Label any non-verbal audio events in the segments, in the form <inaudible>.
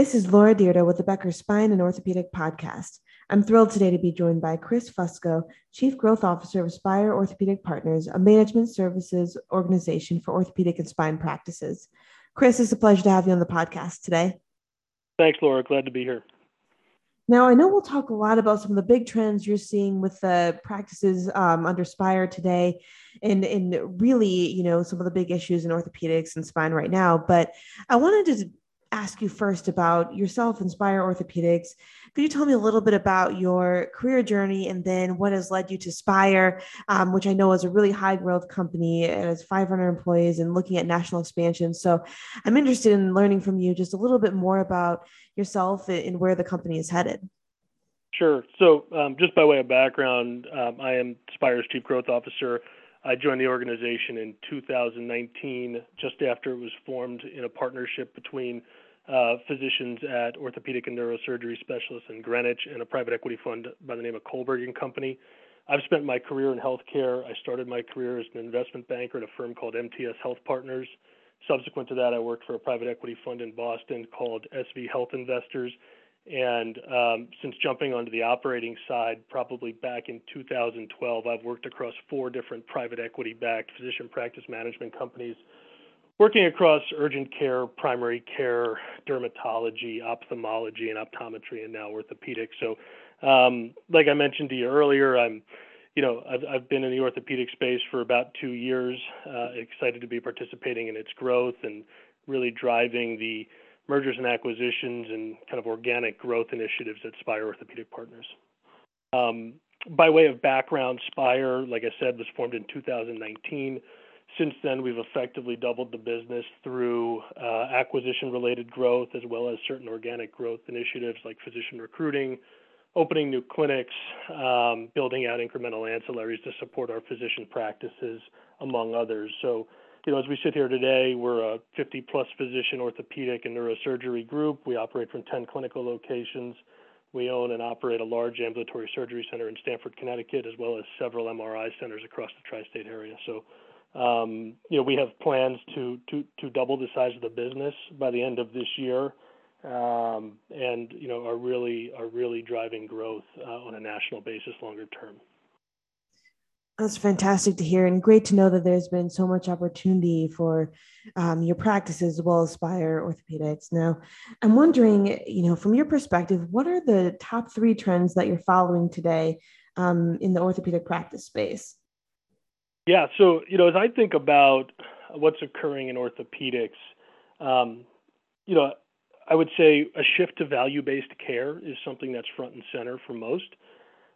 This is Laura Dyrda with the Becker Spine and Orthopedic Podcast. I'm thrilled today to be joined by Chris Fusco, Chief Growth Officer of Spire Orthopedic Partners, a management services organization for orthopedic and spine practices. Chris, it's a pleasure to have you on the podcast today. Thanks, Laura. Glad to be here. Now, I know we'll talk a lot about some of the big trends you're seeing with the practices um, under Spire today, and and really, you know, some of the big issues in orthopedics and spine right now. But I wanted to ask you first about yourself, and Spire Orthopedics. Could you tell me a little bit about your career journey and then what has led you to Spire, um, which I know is a really high growth company. It has 500 employees and looking at national expansion. So I'm interested in learning from you just a little bit more about yourself and where the company is headed. Sure. So, um, just by way of background, um, I am Spire's Chief Growth Officer. I joined the organization in 2019, just after it was formed in a partnership between uh, physicians at Orthopedic and Neurosurgery Specialists in Greenwich and a private equity fund by the name of Kohlberg and Company. I've spent my career in healthcare. I started my career as an investment banker at a firm called MTS Health Partners. Subsequent to that, I worked for a private equity fund in Boston called SV Health Investors and um, since jumping onto the operating side, probably back in 2012, I've worked across four different private equity backed physician practice management companies, working across urgent care, primary care, dermatology, ophthalmology, and optometry, and now orthopedics. So, um, like I mentioned to you earlier, I'm you know, I've, I've been in the orthopedic space for about two years, uh, excited to be participating in its growth and really driving the mergers and acquisitions and kind of organic growth initiatives at Spire Orthopedic Partners. Um, by way of background, Spire, like I said, was formed in 2019. Since then, we've effectively doubled the business through uh, acquisition related growth as well as certain organic growth initiatives like physician recruiting, opening new clinics, um, building out incremental ancillaries to support our physician practices, among others. So you know, as we sit here today, we're a 50 plus physician orthopedic and neurosurgery group. We operate from 10 clinical locations. We own and operate a large ambulatory surgery center in Stamford, Connecticut, as well as several MRI centers across the tri-state area. So, um, you know, we have plans to to to double the size of the business by the end of this year, um, and you know, are really are really driving growth uh, on a national basis longer term. That's fantastic to hear, and great to know that there's been so much opportunity for um, your practices as well as Spire Orthopedics. Now, I'm wondering, you know, from your perspective, what are the top three trends that you're following today um, in the orthopedic practice space? Yeah, so you know, as I think about what's occurring in orthopedics, um, you know, I would say a shift to value-based care is something that's front and center for most.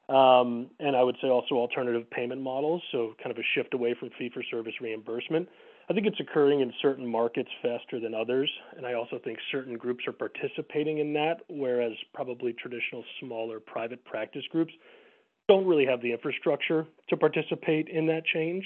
Um, and I would say also alternative payment models, so kind of a shift away from fee for service reimbursement. I think it's occurring in certain markets faster than others, and I also think certain groups are participating in that, whereas probably traditional smaller private practice groups don't really have the infrastructure to participate in that change.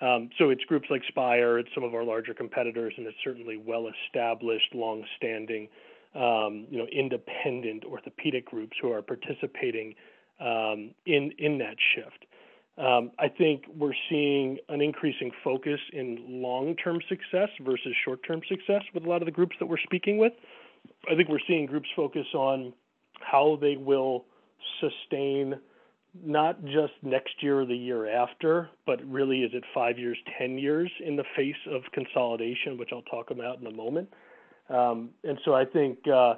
Um, so it's groups like Spire, it's some of our larger competitors, and it's certainly well-established, long-standing, um, you know, independent orthopedic groups who are participating um, in in that shift. Um, I think we're seeing an increasing focus in long-term success versus short-term success with a lot of the groups that we're speaking with. I think we're seeing groups focus on how they will sustain not just next year or the year after, but really is it five years, 10 years in the face of consolidation, which I'll talk about in a moment. Um, and so I think, uh,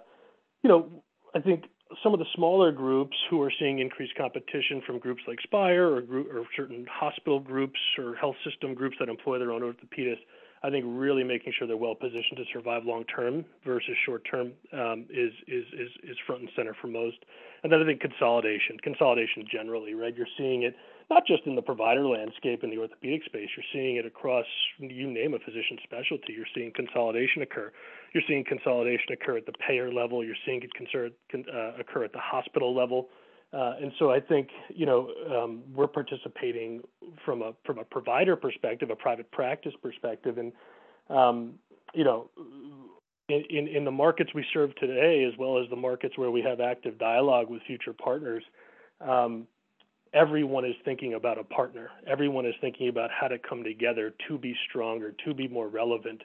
you know, I think some of the smaller groups who are seeing increased competition from groups like Spire or, group, or certain hospital groups or health system groups that employ their own orthopedists, I think really making sure they're well positioned to survive long term versus short term um, is, is is is front and center for most. And then I think consolidation, consolidation generally, right? You're seeing it not just in the provider landscape in the orthopedic space. You're seeing it across you name a physician specialty. You're seeing consolidation occur. You're seeing consolidation occur at the payer level. You're seeing it concern, uh, occur at the hospital level. Uh, and so I think you know um, we're participating from a from a provider perspective, a private practice perspective, and um, you know in, in, the markets we serve today, as well as the markets where we have active dialogue with future partners. Um, everyone is thinking about a partner. Everyone is thinking about how to come together to be stronger, to be more relevant,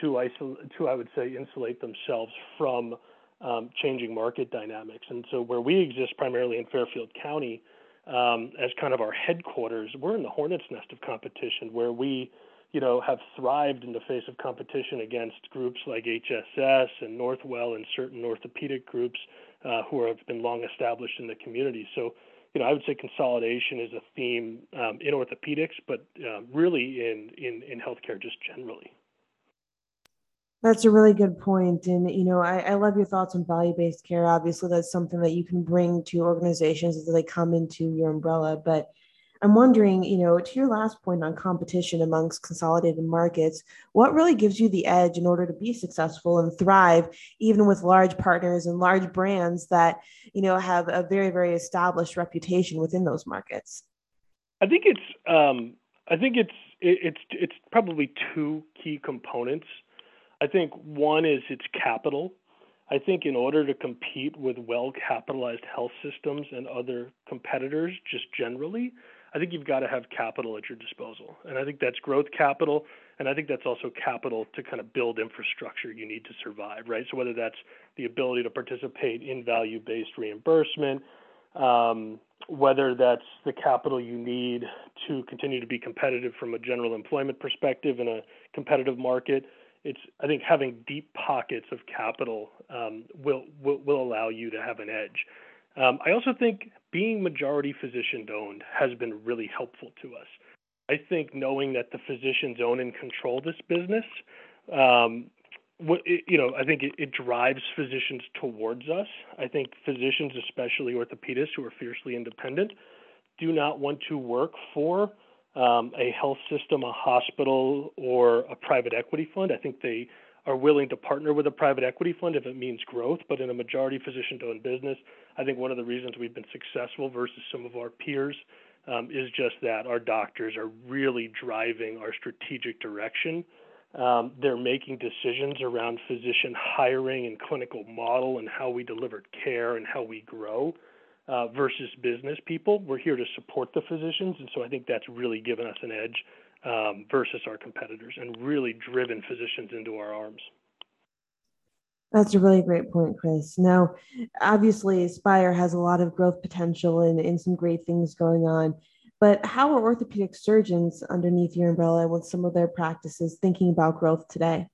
to isolate, to I would say insulate themselves from um, changing market dynamics. And so, where we exist primarily in Fairfield County um, as kind of our headquarters, we're in the hornet's nest of competition, where we, you know, have thrived in the face of competition against groups like HSS and Northwell and certain orthopedic groups uh, who have been long established in the community. So, you know, I would say consolidation is a theme um, in orthopedics, but uh, really in, in in healthcare just generally. That's a really good point. And, you know, I, I love your thoughts on value based care. Obviously, that's something that you can bring to organizations as they come into your umbrella. But I'm wondering, you know, to your last point on competition amongst consolidated markets, what really gives you the edge in order to be successful and thrive, even with large partners and large brands that, you know, have a very, very established reputation within those markets? I think it's, um, I think it's, it's, it's probably two key components. I think one is its capital. I think in order to compete with well capitalized health systems and other competitors, just generally, I think you've got to have capital at your disposal. And I think that's growth capital. And I think that's also capital to kind of build infrastructure you need to survive, right? So whether that's the ability to participate in value based reimbursement, um, whether that's the capital you need to continue to be competitive from a general employment perspective in a competitive market, it's I think having deep pockets of capital um, will, will will allow you to have an edge. Um, I also think being majority physician owned has been really helpful to us. I think knowing that the physicians own and control this business, um, what, it, you know, I think it, it drives physicians towards us. I think physicians, especially orthopedists who are fiercely independent, do not want to work for um, a health system, a hospital, or a private equity fund. I think they are willing to partner with a private equity fund if it means growth, but in a majority physician owned business, I think one of the reasons we've been successful versus some of our peers um, is just that our doctors are really driving our strategic direction. Um, they're making decisions around physician hiring and clinical model and how we deliver care and how we grow uh, versus business people. We're here to support the physicians, and so I think that's really given us an edge um, versus our competitors and really driven physicians into our arms. That's a really great point, Chris. Now, obviously, Spire has a lot of growth potential and, and some great things going on. But how are orthopedic surgeons underneath your umbrella with some of their practices thinking about growth today?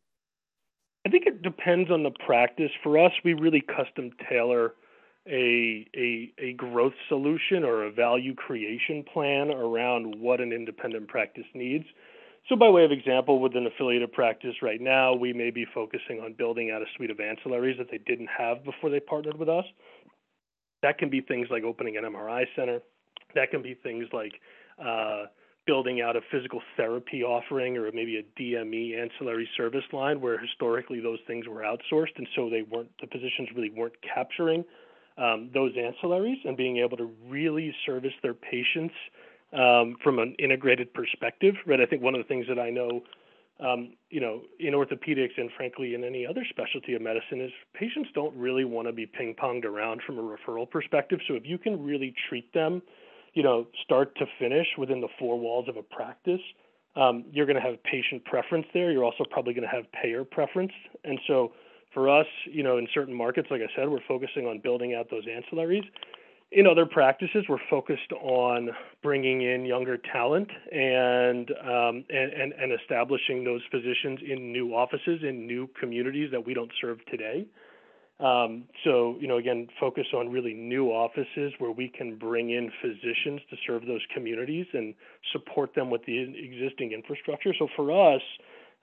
I think it depends on the practice. For us, we really custom tailor a, a, a growth solution or a value creation plan around what an independent practice needs. So, by way of example, with an affiliated practice right now, we may be focusing on building out a suite of ancillaries that they didn't have before they partnered with us. That can be things like opening an MRI center. That can be things like uh, building out a physical therapy offering or maybe a DME ancillary service line where historically those things were outsourced and so they weren't the positions really weren't capturing um, those ancillaries and being able to really service their patients um, from an integrated perspective. Right, I think one of the things that I know, um, you know, in orthopedics and frankly in any other specialty of medicine is patients don't really want to be ping ponged around from a referral perspective. So if you can really treat them, you know, start to finish within the four walls of a practice. Um, you're going to have patient preference there. You're also probably going to have payer preference. And so, for us, you know, in certain markets, like I said, we're focusing on building out those ancillaries. In other practices, we're focused on bringing in younger talent and, um, and, and, and establishing those positions in new offices in new communities that we don't serve today. Um, so, you know, again, focus on really new offices where we can bring in physicians to serve those communities and support them with the existing infrastructure. So for us,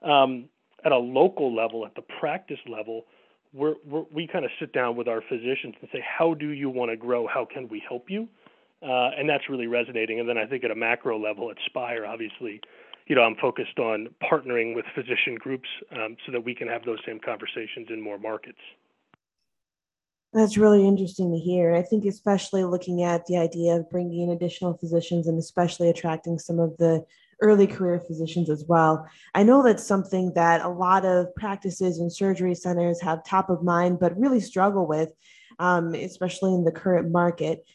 um, at a local level, at the practice level, we're, we're, we kind of sit down with our physicians and say, how do you want to grow? How can we help you? Uh, and that's really resonating. And then I think at a macro level at Spire, obviously, you know, I'm focused on partnering with physician groups um, so that we can have those same conversations in more markets. That's really interesting to hear. I think, especially looking at the idea of bringing in additional physicians and especially attracting some of the early career physicians as well. I know that's something that a lot of practices and surgery centers have top of mind, but really struggle with, um, especially in the current market.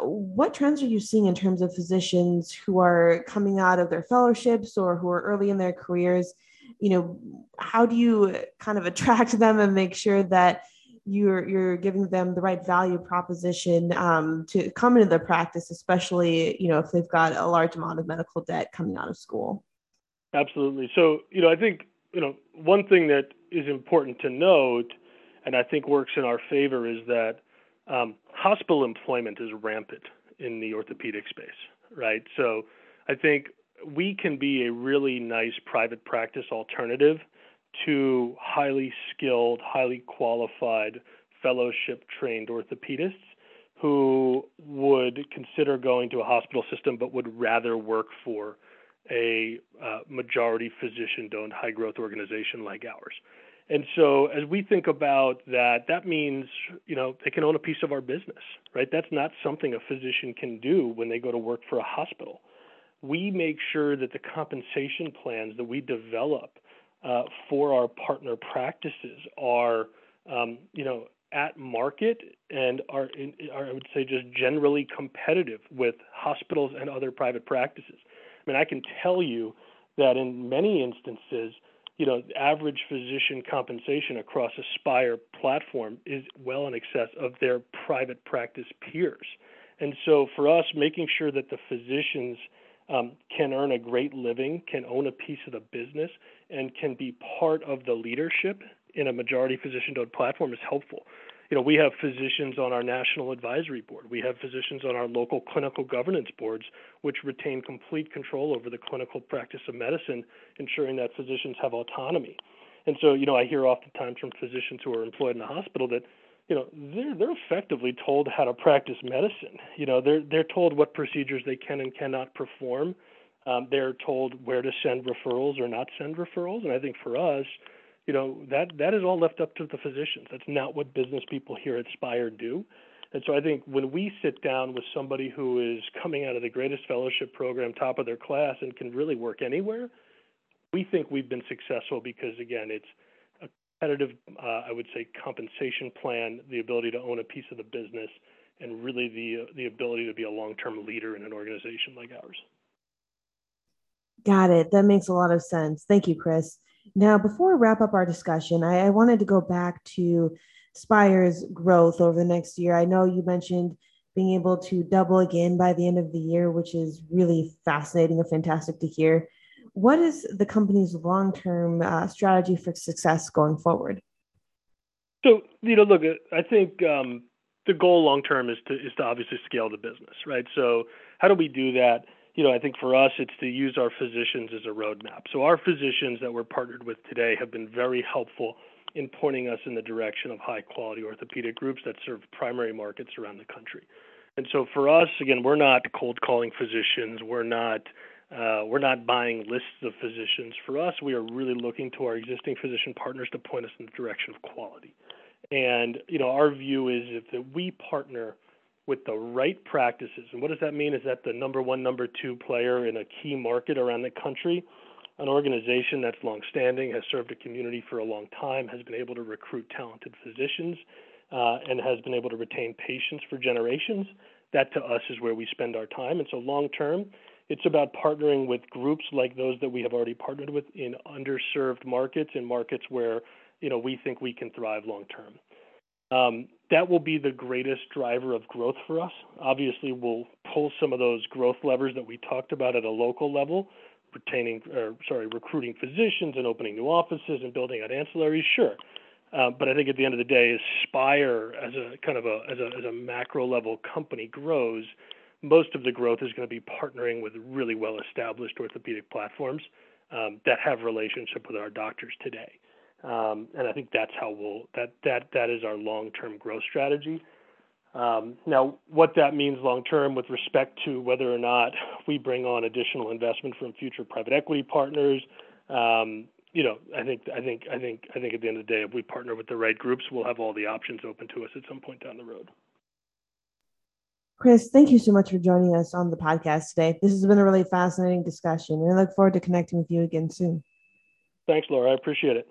What trends are you seeing in terms of physicians who are coming out of their fellowships or who are early in their careers? You know, how do you kind of attract <laughs> them and make sure that you're you're giving them the right value proposition um, to come into the practice, especially you know if they've got a large amount of medical debt coming out of school. Absolutely. So you know, I think you know one thing that is important to note, and I think works in our favor, is that um, hospital employment is rampant in the orthopedic space, right? So I think we can be a really nice private practice alternative to highly skilled, highly qualified, fellowship trained orthopedists who would consider going to a hospital system but would rather work for a uh, majority physician owned high growth organization like ours. And so as we think about that, that means, you know, they can own a piece of our business, right? That's not something a physician can do when they go to work for a hospital. We make sure that the compensation plans that we develop uh, for our partner practices are, um, you know, at market and are, in, are, I would say, just generally competitive with hospitals and other private practices. I mean, I can tell you that in many instances, you know, average physician compensation across a Spire platform is well in excess of their private practice peers. And so for us, making sure that the physicians um, can earn a great living, can own a piece of the business, and can be part of the leadership in a majority physician owned platform is helpful you know, we have physicians on our national advisory board. We have physicians on our local clinical governance boards, which retain complete control over the clinical practice of medicine, ensuring that physicians have autonomy. And so, you know, I hear oftentimes from physicians who are employed in the hospital that, you know, they're they're effectively told how to practice medicine. You know, they're they're told what procedures they can and cannot perform. Um, they're told where to send referrals or not send referrals. And I think for us, you know that that is all left up to the physicians. That's not what business people here at Spire do. And so I think when we sit down with somebody who is coming out of the greatest fellowship program, top of their class, and can really work anywhere, we think we've been successful because again, it's competitive, uh, I would say, compensation plan, the ability to own a piece of the business, and really the the ability to be a long-term leader in an organization like ours. Got it. That makes a lot of sense. Thank you, Chris. Now, before we wrap up our discussion, I, I wanted to go back to Spire's growth over the next year. I know you mentioned being able to double again by the end of the year, which is really fascinating and fantastic to hear. What is the company's long term uh, strategy for success going forward? So, you know, look, I think um, the goal long term is to is to obviously scale the business, right? So, how do we do that? you know, I think for us, it's to use our physicians as a roadmap. So our physicians that we're partnered with today have been very helpful in pointing us in the direction of high quality orthopedic groups that serve primary markets around the country. And so for us, again, we're not cold calling physicians. We're not uh, we're not buying lists of physicians. For us, we are really looking to our existing physician partners to point us in the direction of quality. And you know, our view is if that we partner with the right practices. And what does that mean? Is that the number one, number two player in a key market around the country, an organization that's longstanding, has served a community for a long time, has been able to recruit talented physicians, uh, and has been able to retain patients for generations. That to us is where we spend our time. And so long term, it's about partnering with groups like those that we have already partnered with in underserved markets, in markets where you know we think we can thrive long term. Um, that will be the greatest driver of growth for us. Obviously, we'll pull some of those growth levers that we talked about at a local level, retaining, or sorry, recruiting physicians and opening new offices and building out ancillaries. Sure, uh, but I think at the end of the day, Spire as a kind of a as a as a macro level company grows, most of the growth is going to be partnering with really well established orthopedic platforms um, that have relationship with our doctors today. Um, and I think that's how we'll that that that is our long-term growth strategy. Um, now, what that means long term with respect to whether or not we bring on additional investment from future private equity partners, um, you know, I think I think I think I think at the end of the day, if we partner with the right groups, we'll have all the options open to us at some point down the road. Chris, thank you so much for joining us on the podcast today. This has been a really fascinating discussion, and I look forward to connecting with you again soon. Thanks, Laura. I appreciate it.